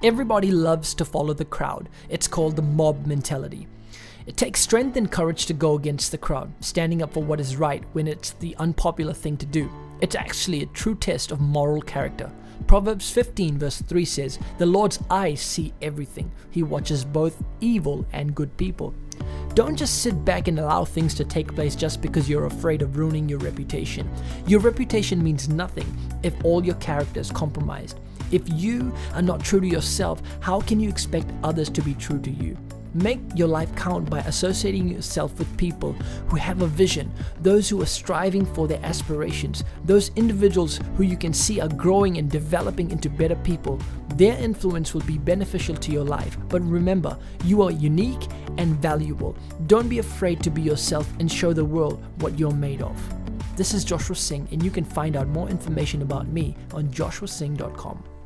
Everybody loves to follow the crowd. It's called the mob mentality. It takes strength and courage to go against the crowd, standing up for what is right when it's the unpopular thing to do. It's actually a true test of moral character. Proverbs 15, verse 3 says, The Lord's eyes see everything, He watches both evil and good people. Don't just sit back and allow things to take place just because you're afraid of ruining your reputation. Your reputation means nothing if all your character is compromised. If you are not true to yourself, how can you expect others to be true to you? Make your life count by associating yourself with people who have a vision, those who are striving for their aspirations, those individuals who you can see are growing and developing into better people. Their influence will be beneficial to your life. But remember, you are unique and valuable. Don't be afraid to be yourself and show the world what you're made of. This is Joshua Singh, and you can find out more information about me on joshuasingh.com.